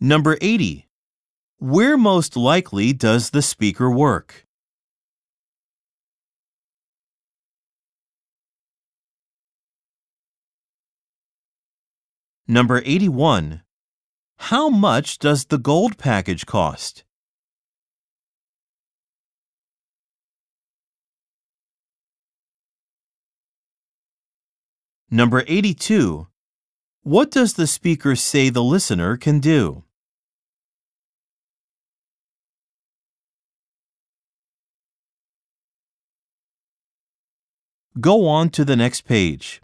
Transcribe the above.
Number 80. Where most likely does the speaker work? Number 81. How much does the gold package cost? Number 82. What does the speaker say the listener can do? Go on to the next page.